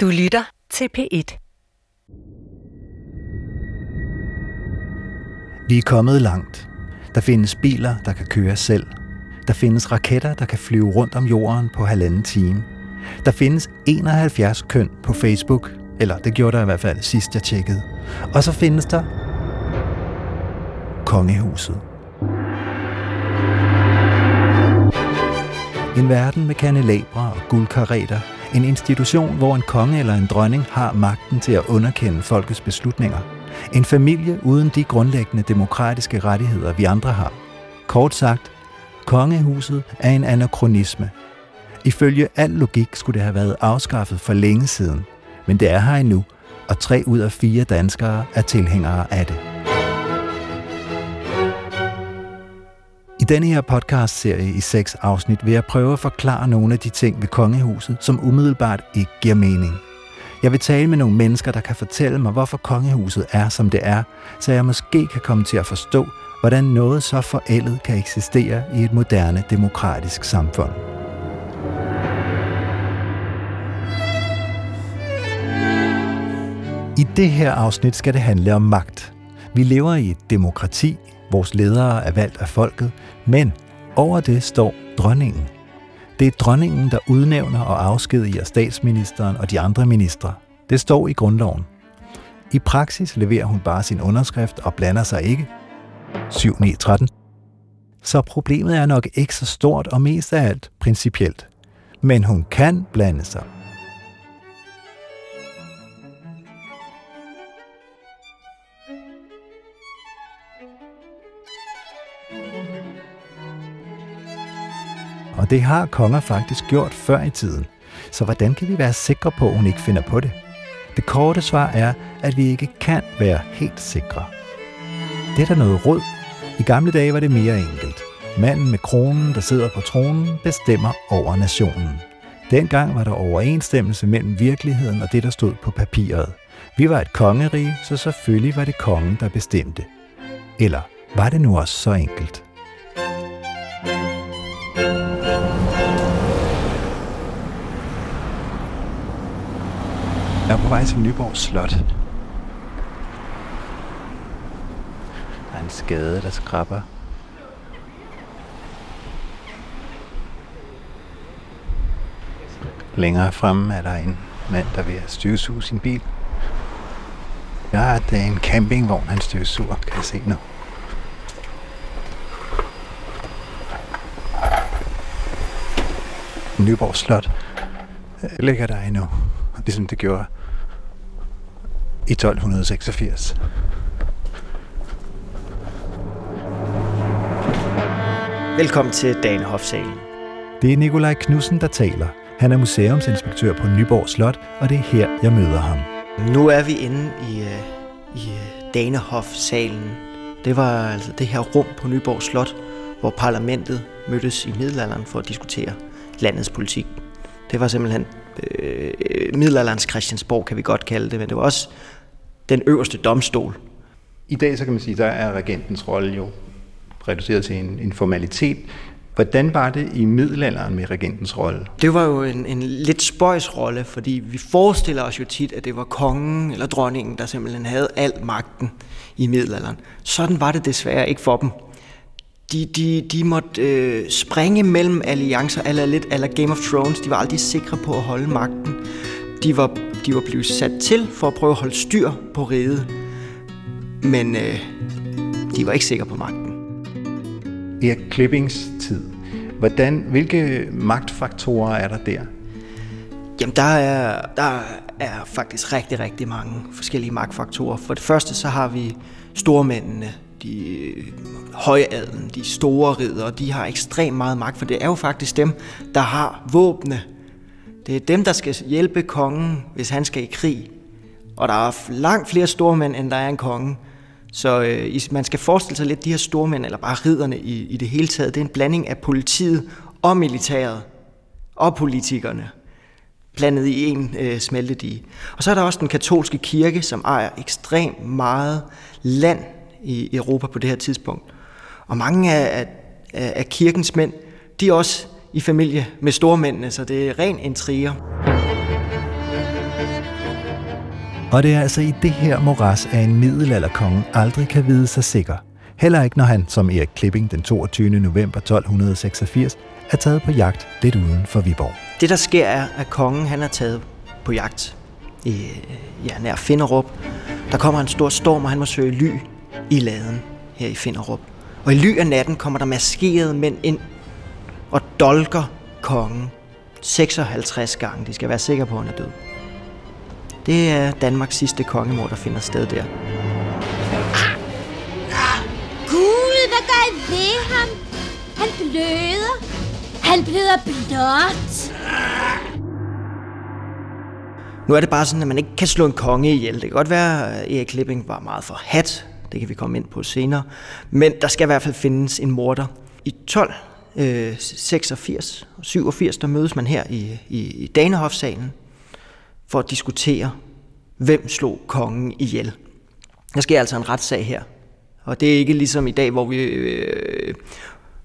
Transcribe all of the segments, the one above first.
Du lytter til P1. Vi er kommet langt. Der findes biler, der kan køre selv. Der findes raketter, der kan flyve rundt om jorden på halvanden time. Der findes 71 køn på Facebook, eller det gjorde der i hvert fald sidst jeg tjekkede. Og så findes der kongehuset. En verden med kanelabre og guldkareter. En institution, hvor en konge eller en dronning har magten til at underkende folkets beslutninger. En familie uden de grundlæggende demokratiske rettigheder, vi andre har. Kort sagt, kongehuset er en anachronisme. Ifølge al logik skulle det have været afskaffet for længe siden, men det er her endnu, og tre ud af fire danskere er tilhængere af det. Denne her podcast-serie i seks afsnit vil jeg prøve at forklare nogle af de ting ved kongehuset, som umiddelbart ikke giver mening. Jeg vil tale med nogle mennesker, der kan fortælle mig, hvorfor kongehuset er, som det er, så jeg måske kan komme til at forstå, hvordan noget så forældet kan eksistere i et moderne demokratisk samfund. I det her afsnit skal det handle om magt. Vi lever i et demokrati, vores ledere er valgt af folket, men over det står dronningen. Det er dronningen, der udnævner og afskediger statsministeren og de andre ministre. Det står i grundloven. I praksis leverer hun bare sin underskrift og blander sig ikke. 7.9.13. Så problemet er nok ikke så stort og mest af alt principielt. Men hun kan blande sig. Og det har konger faktisk gjort før i tiden. Så hvordan kan vi være sikre på, at hun ikke finder på det? Det korte svar er, at vi ikke kan være helt sikre. Det er der noget råd. I gamle dage var det mere enkelt. Manden med kronen, der sidder på tronen, bestemmer over nationen. Dengang var der overensstemmelse mellem virkeligheden og det, der stod på papiret. Vi var et kongerige, så selvfølgelig var det kongen, der bestemte. Eller var det nu også så enkelt? Jeg er på vej til Nyborg Slot. Der er en skade, der skrabber. Længere fremme er der en mand, der vil støvsuge sin bil. Ja, det er en campingvogn, han støvsuger, kan jeg se nu. Nyborg Slot ligger der endnu, ligesom det gjorde i 1286. Velkommen til Danehofsalen. Det er Nikolaj Knudsen, der taler. Han er museumsinspektør på Nyborg Slot, og det er her, jeg møder ham. Nu er vi inde i, øh, i Danehofsalen. Det var altså det her rum på Nyborg Slot, hvor parlamentet mødtes i middelalderen for at diskutere landets politik. Det var simpelthen øh, middelalderens Christiansborg, kan vi godt kalde det, men det var også den øverste domstol. I dag så kan man sige, der er regentens rolle jo reduceret til en, en formalitet. Hvordan var det i middelalderen med regentens rolle? Det var jo en, en lidt spøjs rolle, fordi vi forestiller os jo tit, at det var kongen eller dronningen, der simpelthen havde al magten i middelalderen. Sådan var det desværre ikke for dem. De, de, de måtte øh, springe mellem alliancer, eller lidt eller Game of Thrones. De var aldrig sikre på at holde magten. De var, de var blevet sat til for at prøve at holde styr på riget. Men øh, de var ikke sikre på magten. Erik Klippings tid. Hvordan, hvilke magtfaktorer er der der? Jamen, der er, der er faktisk rigtig, rigtig mange forskellige magtfaktorer. For det første, så har vi stormændene, de højadelen, de store ridere, de har ekstremt meget magt, for det er jo faktisk dem, der har våbne. Det er dem, der skal hjælpe kongen, hvis han skal i krig. Og der er langt flere stormænd, end der er en konge. Så øh, man skal forestille sig lidt de her stormænd, eller bare ridderne i, i det hele taget. Det er en blanding af politiet og militæret og politikerne blandet i en øh, smeltedige. Og så er der også den katolske kirke, som ejer ekstremt meget land i Europa på det her tidspunkt. Og mange af, af, af kirkens mænd, de er også i familie med stormændene, så det er ren intriger. Og det er altså i det her moras, at en middelalderkonge aldrig kan vide sig sikker. Heller ikke når han, som Erik Klipping den 22. november 1286, er taget på jagt lidt uden for Viborg. Det der sker er, at kongen han er taget på jagt i, ja, nær Finderup. Der kommer en stor storm, og han må søge ly i laden her i Finderup. Og i ly af natten kommer der maskerede mænd ind og dolker kongen 56 gange. De skal være sikre på, at han er død. Det er Danmarks sidste kongemord, der finder sted der. Gud, hvad gør I ved ham? Han bløder. Han bløder blot. Nu er det bare sådan, at man ikke kan slå en konge ihjel. Det kan godt være, at Erik Klipping var meget for hat. Det kan vi komme ind på senere. Men der skal i hvert fald findes en morder. I 12, øh, 86 og 87, der mødes man her i, i, i Danehofsalen for at diskutere, hvem slog kongen ihjel. Der sker altså en retssag her. Og det er ikke ligesom i dag, hvor vi, øh,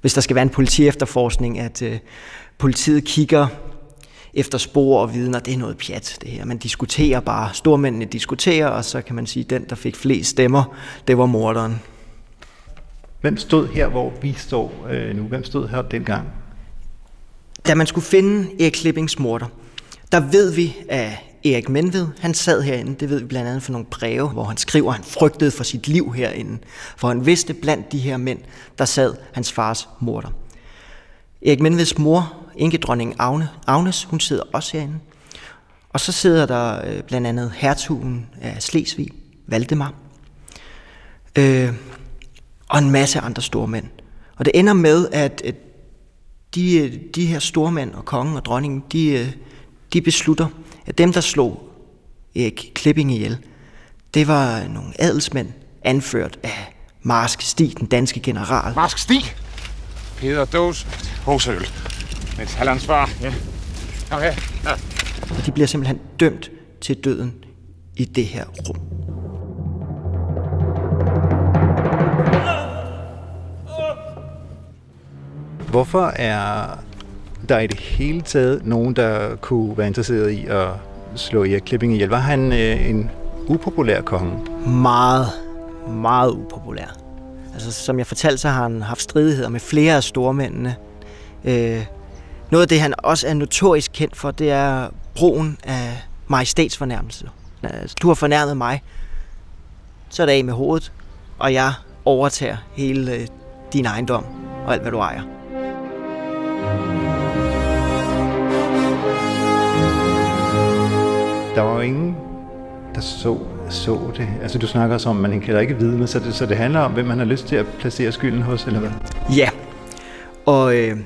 hvis der skal være en politiefterforskning, at øh, politiet kigger efter spor og vidner. Det er noget pjat, det her. Man diskuterer bare. Stormændene diskuterer, og så kan man sige, at den, der fik flest stemmer, det var morderen. Hvem stod her, hvor vi står øh, nu? Hvem stod her dengang? Da man skulle finde Erik Klippings morter, der ved vi, at Erik Menved, han sad herinde, det ved vi blandt andet for nogle breve, hvor han skriver, at han frygtede for sit liv herinde. For han vidste blandt de her mænd, der sad hans fars morter. Erik Menveds mor, enkedronning Agne, Agnes, hun sidder også herinde. Og så sidder der øh, blandt andet hertugen af Slesvig, Valdemar, øh, og en masse andre store mænd. Og det ender med, at de, de her store mænd og kongen og dronningen, de, de beslutter, at dem, der slog Erik Klipping ihjel, det var nogle adelsmænd, anført af Marsk Stig, den danske general. Marsk Stig? Peder Dås, Hoseøl. Med talansvar, ja. Okay. ja. De bliver simpelthen dømt til døden i det her rum. Hvorfor er der i det hele taget nogen, der kunne være interesseret i at slå Erik Klipping ihjel? Var han øh, en upopulær konge? Meget, meget upopulær. Altså, som jeg fortalte, så har han haft stridigheder med flere af stormændene. Øh, noget af det, han også er notorisk kendt for, det er brugen af majestætsfornærmelse. Altså, øh, du har fornærmet mig, så er det af med hovedet, og jeg overtager hele øh, din ejendom og alt, hvad du ejer. Der var jo ingen, der så, så det. Altså du snakker også om, at man kan ikke vide med, så det, så det handler om, hvem man har lyst til at placere skylden hos, eller hvad? Ja, og øh,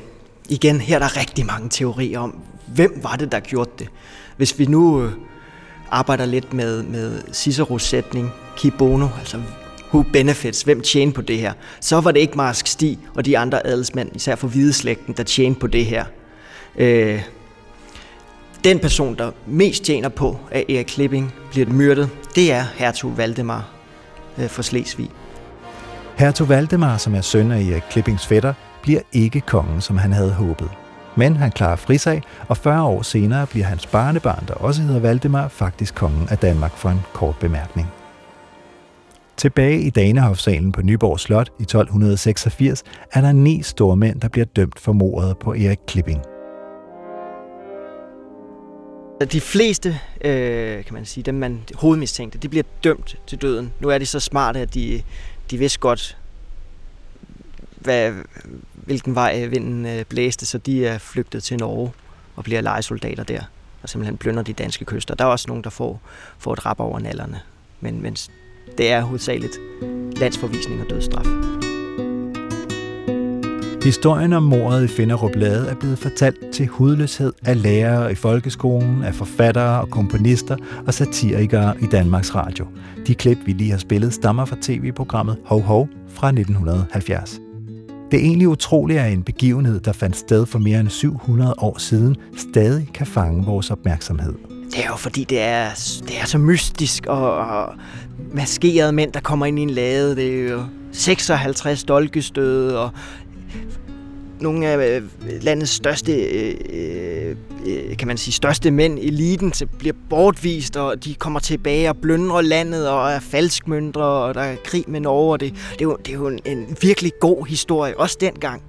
igen, her er der rigtig mange teorier om, hvem var det, der gjorde det. Hvis vi nu øh, arbejder lidt med, med Ciceros sætning, Ki bono, altså who benefits, hvem tjener på det her, så var det ikke Marsk Sti og de andre adelsmænd, især for hvideslægten, der tjente på det her. Øh, den person, der mest tjener på, at Erik Klipping bliver myrdet, det er hertug Valdemar øh, for Slesvig. Hertug Valdemar, som er søn af Erik Klippings fætter, bliver ikke kongen, som han havde håbet. Men han klarer frisag, og 40 år senere bliver hans barnebarn, der også hedder Valdemar, faktisk kongen af Danmark for en kort bemærkning. Tilbage i Danehofsalen på Nyborg Slot i 1286 er der ni stormænd, der bliver dømt for mordet på Erik Klipping. De fleste, øh, kan man sige, dem man hovedmistænkte, de bliver dømt til døden. Nu er de så smarte, at de, de vidste godt, hvad, hvilken vej øh, vinden øh, blæste, så de er flygtet til Norge og bliver legesoldater der, og simpelthen plønder de danske kyster. Der er også nogen, der får, får et rap over nallerne, men, men det er hovedsageligt landsforvisning og dødsstraf. Historien om mordet i Finderup Lade er blevet fortalt til hudløshed af lærere i folkeskolen, af forfattere og komponister og satirikere i Danmarks Radio. De klip, vi lige har spillet, stammer fra tv-programmet Hov Hov fra 1970. Det er egentlig utroligt, at en begivenhed, der fandt sted for mere end 700 år siden, stadig kan fange vores opmærksomhed. Det er jo fordi, det er, det er så mystisk og, og maskerede mænd, der kommer ind i en lade. Det er jo 56 dolkestød og nogle af øh, landets største, øh, øh, øh, kan man sige, største mænd, eliten, bliver bortvist, og de kommer tilbage og blønder landet, og er falskmøndre, og der er krig med Norge, og det, det, er, jo, det er jo en, en virkelig god historie, også dengang.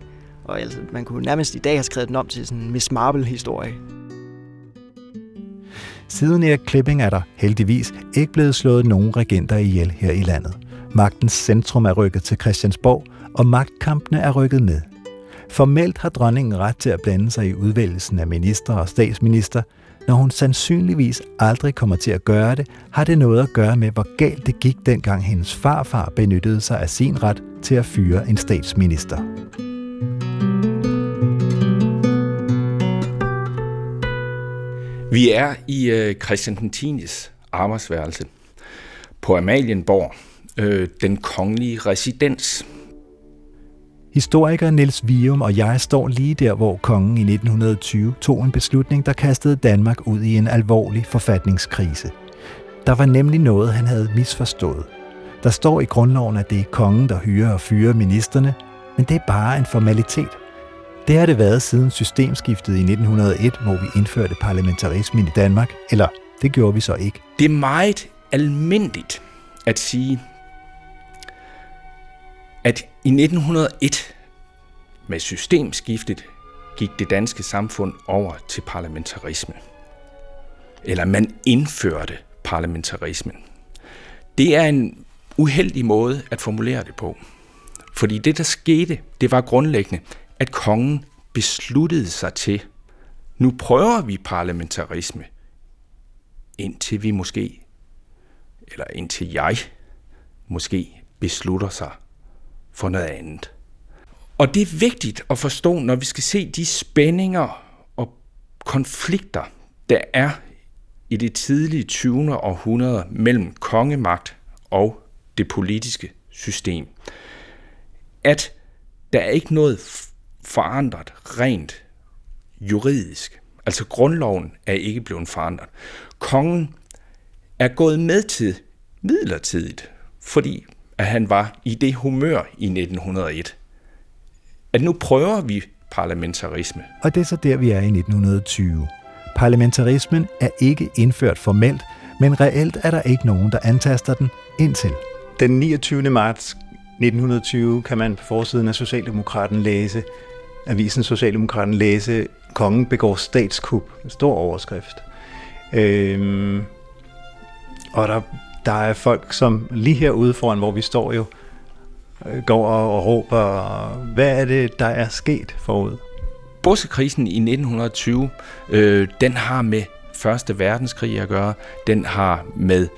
Og altså, man kunne nærmest i dag have skrevet den om til sådan en Miss Marple-historie. Siden Erik Klipping er der heldigvis ikke blevet slået nogen regenter ihjel her i landet. Magtens centrum er rykket til Christiansborg, og magtkampene er rykket med. Formelt har dronningen ret til at blande sig i udvælgelsen af minister og statsminister. Når hun sandsynligvis aldrig kommer til at gøre det, har det noget at gøre med, hvor galt det gik dengang hendes farfar benyttede sig af sin ret til at fyre en statsminister. Vi er i øh, Christian den 10. arbejdsværelse på Amalienborg, øh, den kongelige residens. Historiker Niels Vium og jeg står lige der, hvor kongen i 1920 tog en beslutning, der kastede Danmark ud i en alvorlig forfatningskrise. Der var nemlig noget, han havde misforstået. Der står i grundloven, at det er kongen, der hyrer og fyrer ministerne, men det er bare en formalitet. Det har det været siden systemskiftet i 1901, hvor vi indførte parlamentarismen i Danmark, eller det gjorde vi så ikke. Det er meget almindeligt at sige, at i 1901 med systemskiftet gik det danske samfund over til parlamentarisme. Eller man indførte parlamentarismen. Det er en uheldig måde at formulere det på. Fordi det, der skete, det var grundlæggende, at kongen besluttede sig til, nu prøver vi parlamentarisme, indtil vi måske, eller indtil jeg måske beslutter sig for noget andet. Og det er vigtigt at forstå, når vi skal se de spændinger og konflikter, der er i det tidlige 20. århundrede mellem kongemagt og det politiske system. At der er ikke noget forandret rent juridisk. Altså grundloven er ikke blevet forandret. Kongen er gået med til midlertidigt, fordi at han var i det humør i 1901. At nu prøver vi parlamentarisme. Og det er så der, vi er i 1920. Parlamentarismen er ikke indført formelt, men reelt er der ikke nogen, der antaster den indtil. Den 29. marts 1920 kan man på forsiden af Socialdemokraten læse, avisen Socialdemokraten læse, kongen begår statskup. En stor overskrift. Øhm, og der, der er folk, som lige herude foran, hvor vi står jo, øh, går og, råber, hvad er det, der er sket forud? Bossekrisen i 1920, øh, den har med Første Verdenskrig at gøre. Den har med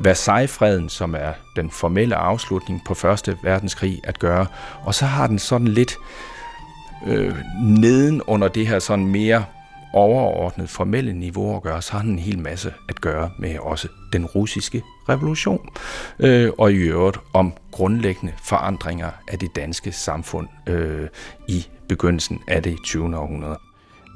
Versailles-freden, som er den formelle afslutning på Første Verdenskrig, at gøre. Og så har den sådan lidt øh, neden under det her sådan mere overordnet formelle niveau at gøre, så har den en hel masse at gøre med også den russiske revolution, øh, og i øvrigt om grundlæggende forandringer af det danske samfund øh, i begyndelsen af det 20. århundrede.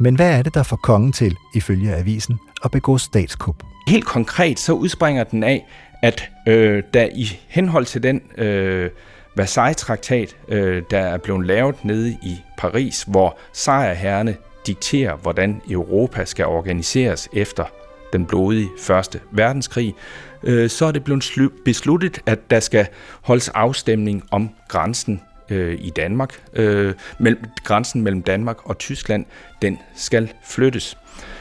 Men hvad er det, der får kongen til, ifølge avisen, at begå statskup? Helt konkret så udspringer den af, at øh, der i henhold til den øh, Versailles-traktat, øh, der er blevet lavet nede i Paris, hvor sejrherrene dikterer, hvordan Europa skal organiseres efter den blodige første verdenskrig, øh, så er det blevet besluttet, at der skal holdes afstemning om grænsen øh, i Danmark. Øh, mellem, grænsen mellem Danmark og Tyskland, den skal flyttes.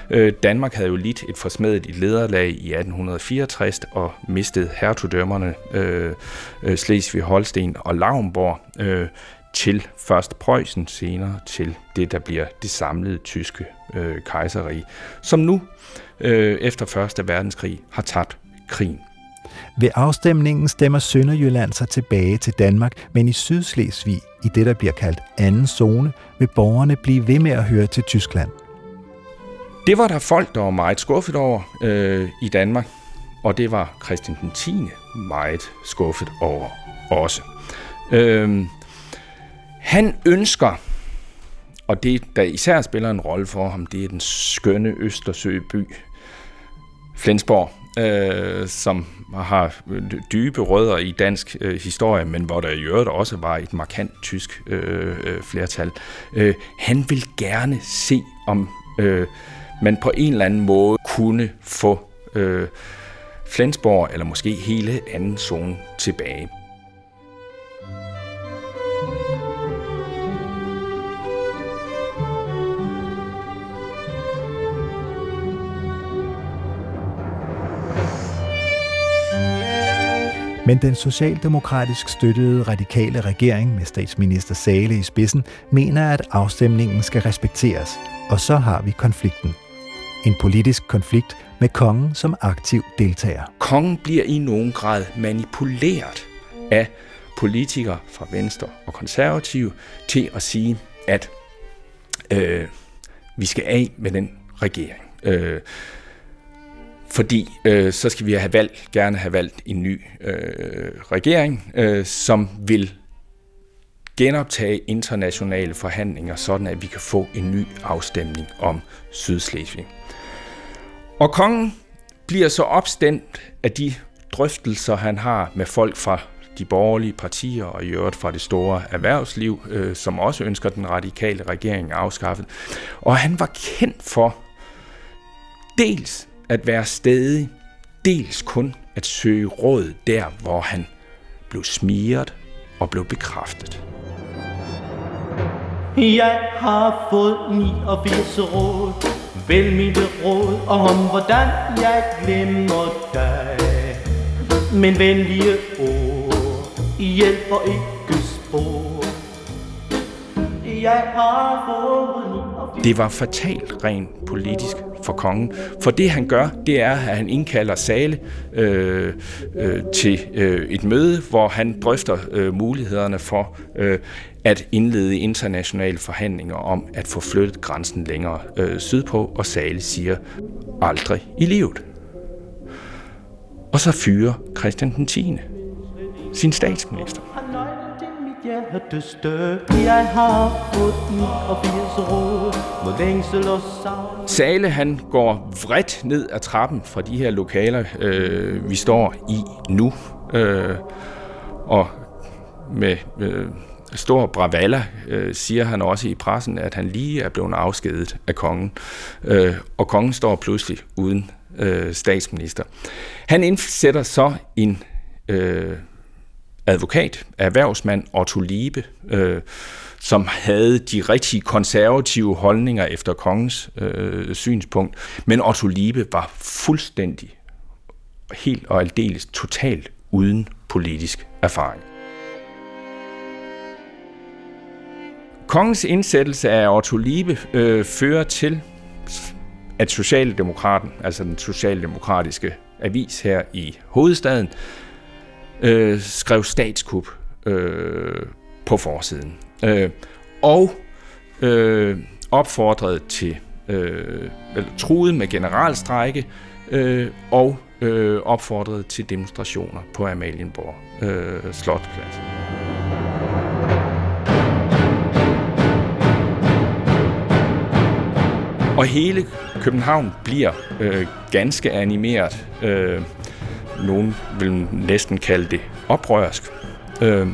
Øh, Danmark havde jo lidt et forsmedet lederlag i 1864 og mistede hertugdømmerne øh, øh, Slesvig-Holsten og Lauenborg øh, til først Preussen, senere til det, der bliver det samlede tyske øh, kejserige, som nu øh, efter Første Verdenskrig har tabt krigen. Ved afstemningen stemmer Sønderjylland sig tilbage til Danmark, men i Sydslesvig, i det der bliver kaldt anden zone, vil borgerne blive ved med at høre til Tyskland. Det var der folk, der var meget skuffet over øh, i Danmark, og det var Christian den 10. meget skuffet over også. Øh, han ønsker, og det der især spiller en rolle for ham, det er den skønne Østersøby, Flensborg. øh, som har dybe rødder i dansk øh, historie, men hvor der i øvrigt også var et markant tysk øh, øh, flertal. Øh, han vil gerne se, om øh, man på en eller anden måde kunne få øh, Flensborg, eller måske hele anden zone tilbage. Men den socialdemokratisk støttede radikale regering med statsminister Sale i spidsen mener, at afstemningen skal respekteres, og så har vi konflikten. En politisk konflikt med kongen som aktiv deltager. Kongen bliver i nogen grad manipuleret af politikere fra Venstre og Konservative til at sige, at øh, vi skal af med den regering. Øh, fordi øh, så skal vi have valgt, gerne have valgt en ny øh, regering, øh, som vil genoptage internationale forhandlinger, sådan at vi kan få en ny afstemning om Sydslesvig. Og kongen bliver så opstemt af de drøftelser, han har med folk fra de borgerlige partier og i øvrigt fra det store erhvervsliv, øh, som også ønsker den radikale regering afskaffet. Og han var kendt for dels at være stedig, dels kun at søge råd der, hvor han blev smiret og blev bekræftet. Jeg har fået 89 råd, velmente råd om, hvordan jeg glemmer dig. Men venlige ord hjælper ikke spor. Jeg har fået det var fatalt rent politisk for kongen. For det han gør, det er, at han indkalder Sale øh, øh, til øh, et møde, hvor han drøfter øh, mulighederne for øh, at indlede internationale forhandlinger om at få flyttet grænsen længere øh, sydpå, og Sale siger aldrig i livet. Og så fyrer Christian den 10. sin statsminister hjerteste Jeg har fået 89 råd Mod længsel og savn Sale han går vredt ned ad trappen fra de her lokaler, øh, vi står i nu. Øh, og med øh, stor bravalla øh, siger han også i pressen, at han lige er blevet afskedet af kongen. Øh, og kongen står pludselig uden øh, statsminister. Han indsætter så en øh, advokat, erhvervsmand Otto Liebe, øh, som havde de rigtig konservative holdninger efter kongens øh, synspunkt. Men Otto Liebe var fuldstændig, helt og aldeles totalt uden politisk erfaring. Kongens indsættelse af Otto Liebe øh, fører til, at Socialdemokraten, altså den socialdemokratiske avis her i hovedstaden, øh, skrev statskup øh, på forsiden. Øh, og øh, opfordrede til, øh, eller truede med generalstrække, øh, og øh, opfordrede til demonstrationer på Amalienborg øh, Slotplads. Og hele København bliver øh, ganske animeret. Øh, nogen vil næsten kalde det oprørsk. Øh,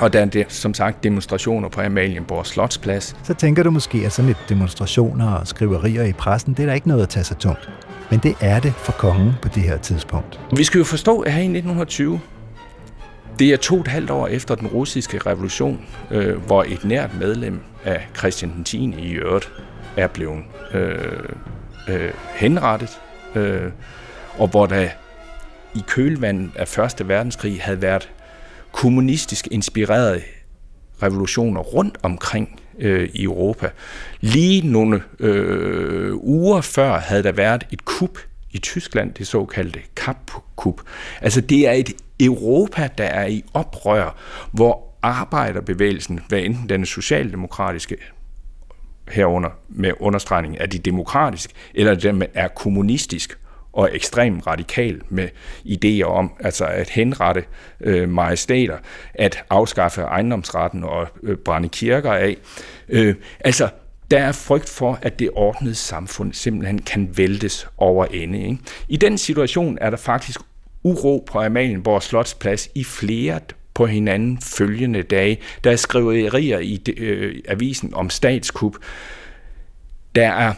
og der er det, som sagt demonstrationer på Amalienborg Slotsplads. Så tænker du måske, at sådan et demonstrationer og skriverier i pressen, det er der ikke noget at tage sig tungt. Men det er det for kongen på det her tidspunkt. Vi skal jo forstå, at her i 1920, det er to og et halvt år efter den russiske revolution, øh, hvor et nært medlem af Christian den 10. i øvrigt er blevet øh, øh, henrettet, øh, og hvor der i kølvandet af Første Verdenskrig havde været kommunistisk inspirerede revolutioner rundt omkring øh, i Europa. Lige nogle øh, uger før havde der været et kup i Tyskland, det såkaldte Kapp-kup. Altså det er et Europa, der er i oprør, hvor arbejderbevægelsen, hvad enten den socialdemokratiske herunder med understregning er de demokratisk, eller den er kommunistisk, og ekstremt radikal med idéer om altså at henrette øh, majestater, at afskaffe ejendomsretten og øh, brænde kirker af. Øh, altså, Der er frygt for, at det ordnede samfund simpelthen kan væltes over ende. Ikke? I den situation er der faktisk uro på Amalienborg Slotsplads i flere på hinanden følgende dage. Der er skriverier i øh, avisen om statskup. Der er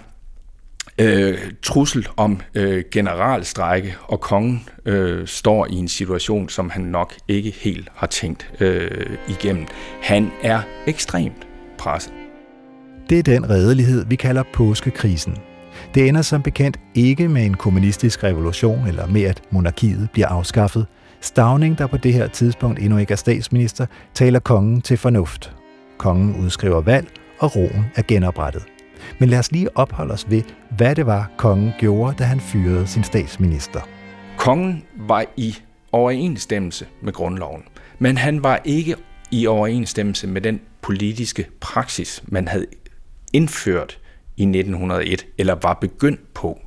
øh, trussel om øh, generalstrække, og kongen øh, står i en situation, som han nok ikke helt har tænkt øh, igennem. Han er ekstremt presset. Det er den redelighed, vi kalder påskekrisen. Det ender som bekendt ikke med en kommunistisk revolution eller med, at monarkiet bliver afskaffet. Stavning, der på det her tidspunkt endnu ikke er statsminister, taler kongen til fornuft. Kongen udskriver valg, og roen er genoprettet. Men lad os lige opholde os ved, hvad det var, kongen gjorde, da han fyrede sin statsminister. Kongen var i overensstemmelse med grundloven, men han var ikke i overensstemmelse med den politiske praksis, man havde indført i 1901, eller var begyndt på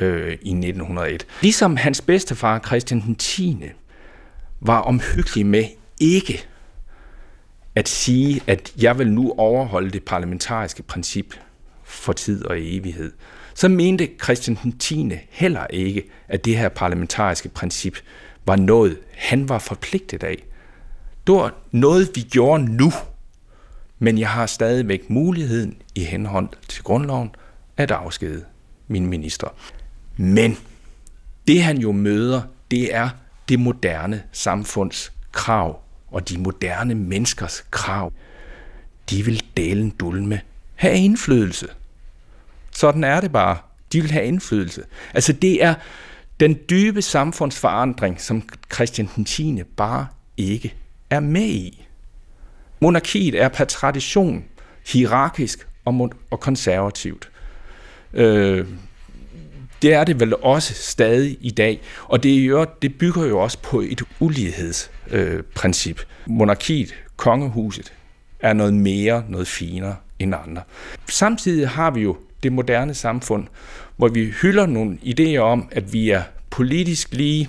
øh, i 1901. Ligesom hans bedstefar Christian den 10. var omhyggelig med ikke at sige, at jeg vil nu overholde det parlamentariske princip for tid og evighed, så mente Christian den 10. heller ikke, at det her parlamentariske princip var noget, han var forpligtet af. Det var noget, vi gjorde nu, men jeg har stadigvæk muligheden i henhold til grundloven at afskede min minister. Men det han jo møder, det er det moderne samfunds krav og de moderne menneskers krav. De vil delen dulme have indflydelse. Sådan er det bare. De vil have indflydelse. Altså det er den dybe samfundsforandring, som Christian den 10. bare ikke er med i. Monarkiet er per tradition hierarkisk og, og konservativt. Øh, det er det vel også stadig i dag, og det, jo, det bygger jo også på et ulighedsprincip. Øh, Monarkiet, kongehuset, er noget mere, noget finere end andre. Samtidig har vi jo det moderne samfund, hvor vi hylder nogle idéer om, at vi er politisk lige,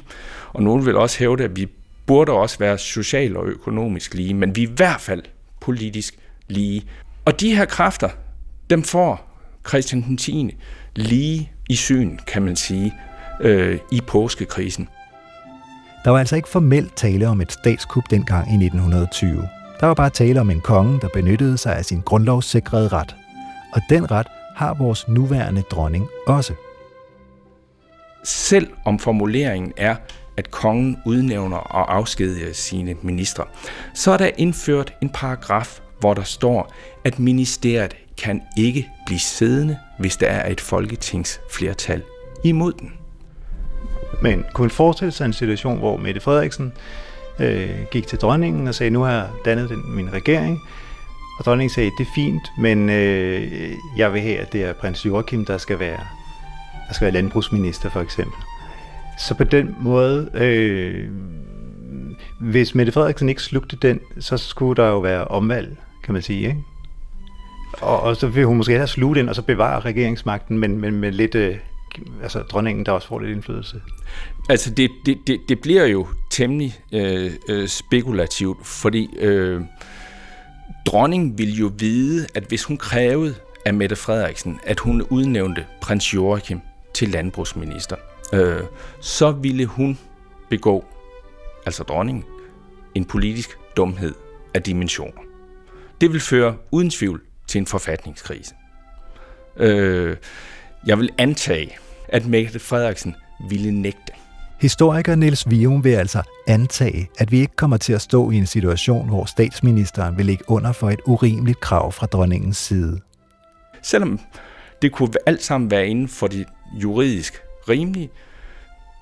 og nogen vil også hævde, at vi burde også være social og økonomisk lige, men vi er i hvert fald politisk lige. Og de her kræfter, dem får Christian den 10. lige i syn, kan man sige, øh, i påskekrisen. Der var altså ikke formelt tale om et statskup dengang i 1920. Der var bare tale om en konge, der benyttede sig af sin grundlovssikrede ret. Og den ret har vores nuværende dronning også. Selv om formuleringen er, at kongen udnævner og afskediger sine ministre, så er der indført en paragraf, hvor der står, at ministeriet kan ikke blive siddende, hvis der er et folketingsflertal imod den. Men kunne forestille sig en situation, hvor Mette Frederiksen øh, gik til dronningen og sagde, nu har jeg dannet den, min regering, og dronningen sagde, det er fint, men øh, jeg vil have, at det er prins Joachim, der skal være, der skal være landbrugsminister for eksempel. Så på den måde, øh, hvis Mette Frederiksen ikke slugte den, så skulle der jo være omvalg, kan man sige, ikke? Og, og så vil hun måske hellere sluge den, og så bevare regeringsmagten, men, men med lidt, øh, altså dronningen, der også får lidt indflydelse. Altså det, det, det, det bliver jo temmelig øh, øh, spekulativt, fordi øh, dronning ville jo vide, at hvis hun krævede af Mette Frederiksen, at hun udnævnte prins Joachim til landbrugsminister, øh, så ville hun begå, altså dronningen, en politisk dumhed af dimensioner. Det vil føre uden tvivl til en forfatningskrise. Øh, jeg vil antage, at Mette Frederiksen ville nægte. Historiker Niels Vium vil altså antage, at vi ikke kommer til at stå i en situation, hvor statsministeren vil ligge under for et urimeligt krav fra dronningens side. Selvom det kunne alt sammen være inden for det juridisk rimelige,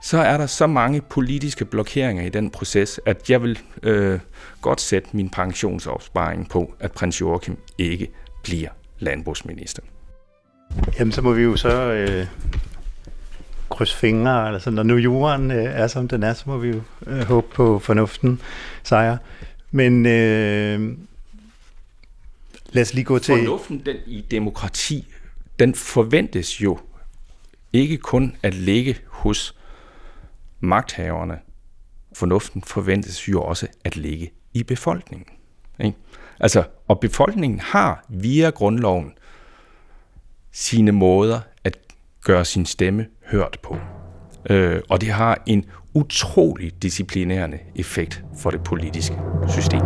så er der så mange politiske blokeringer i den proces, at jeg vil øh, godt sætte min pensionsopsparing på, at prins Joachim ikke bliver landbrugsminister. Jamen, så må vi jo så øh, krydse fingre, altså når nu jorden øh, er som den er, så må vi jo øh, håbe på fornuften sejr. Men øh, lad os lige gå til... Fornuften den, i demokrati, den forventes jo ikke kun at ligge hos magthaverne. Fornuften forventes jo også at ligge i befolkningen. Ikke? Altså, og befolkningen har via grundloven sine måder gøre sin stemme hørt på. Øh, og det har en utrolig disciplinerende effekt for det politiske system.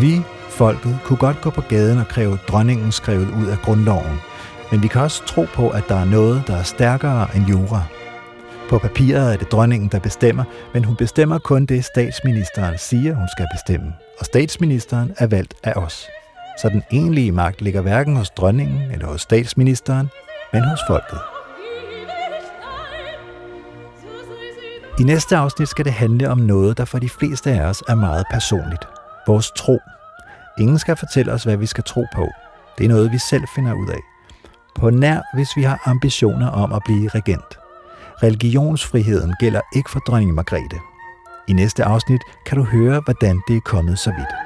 Vi, folket, kunne godt gå på gaden og kræve dronningen skrevet ud af grundloven, men vi kan også tro på, at der er noget, der er stærkere end jura. På papiret er det dronningen, der bestemmer, men hun bestemmer kun det, statsministeren siger, hun skal bestemme. Og statsministeren er valgt af os. Så den egentlige magt ligger hverken hos dronningen eller hos statsministeren, men hos folket. I næste afsnit skal det handle om noget, der for de fleste af os er meget personligt. Vores tro. Ingen skal fortælle os, hvad vi skal tro på. Det er noget, vi selv finder ud af. På nær, hvis vi har ambitioner om at blive regent. Religionsfriheden gælder ikke for dronning Margrethe. I næste afsnit kan du høre, hvordan det er kommet så vidt.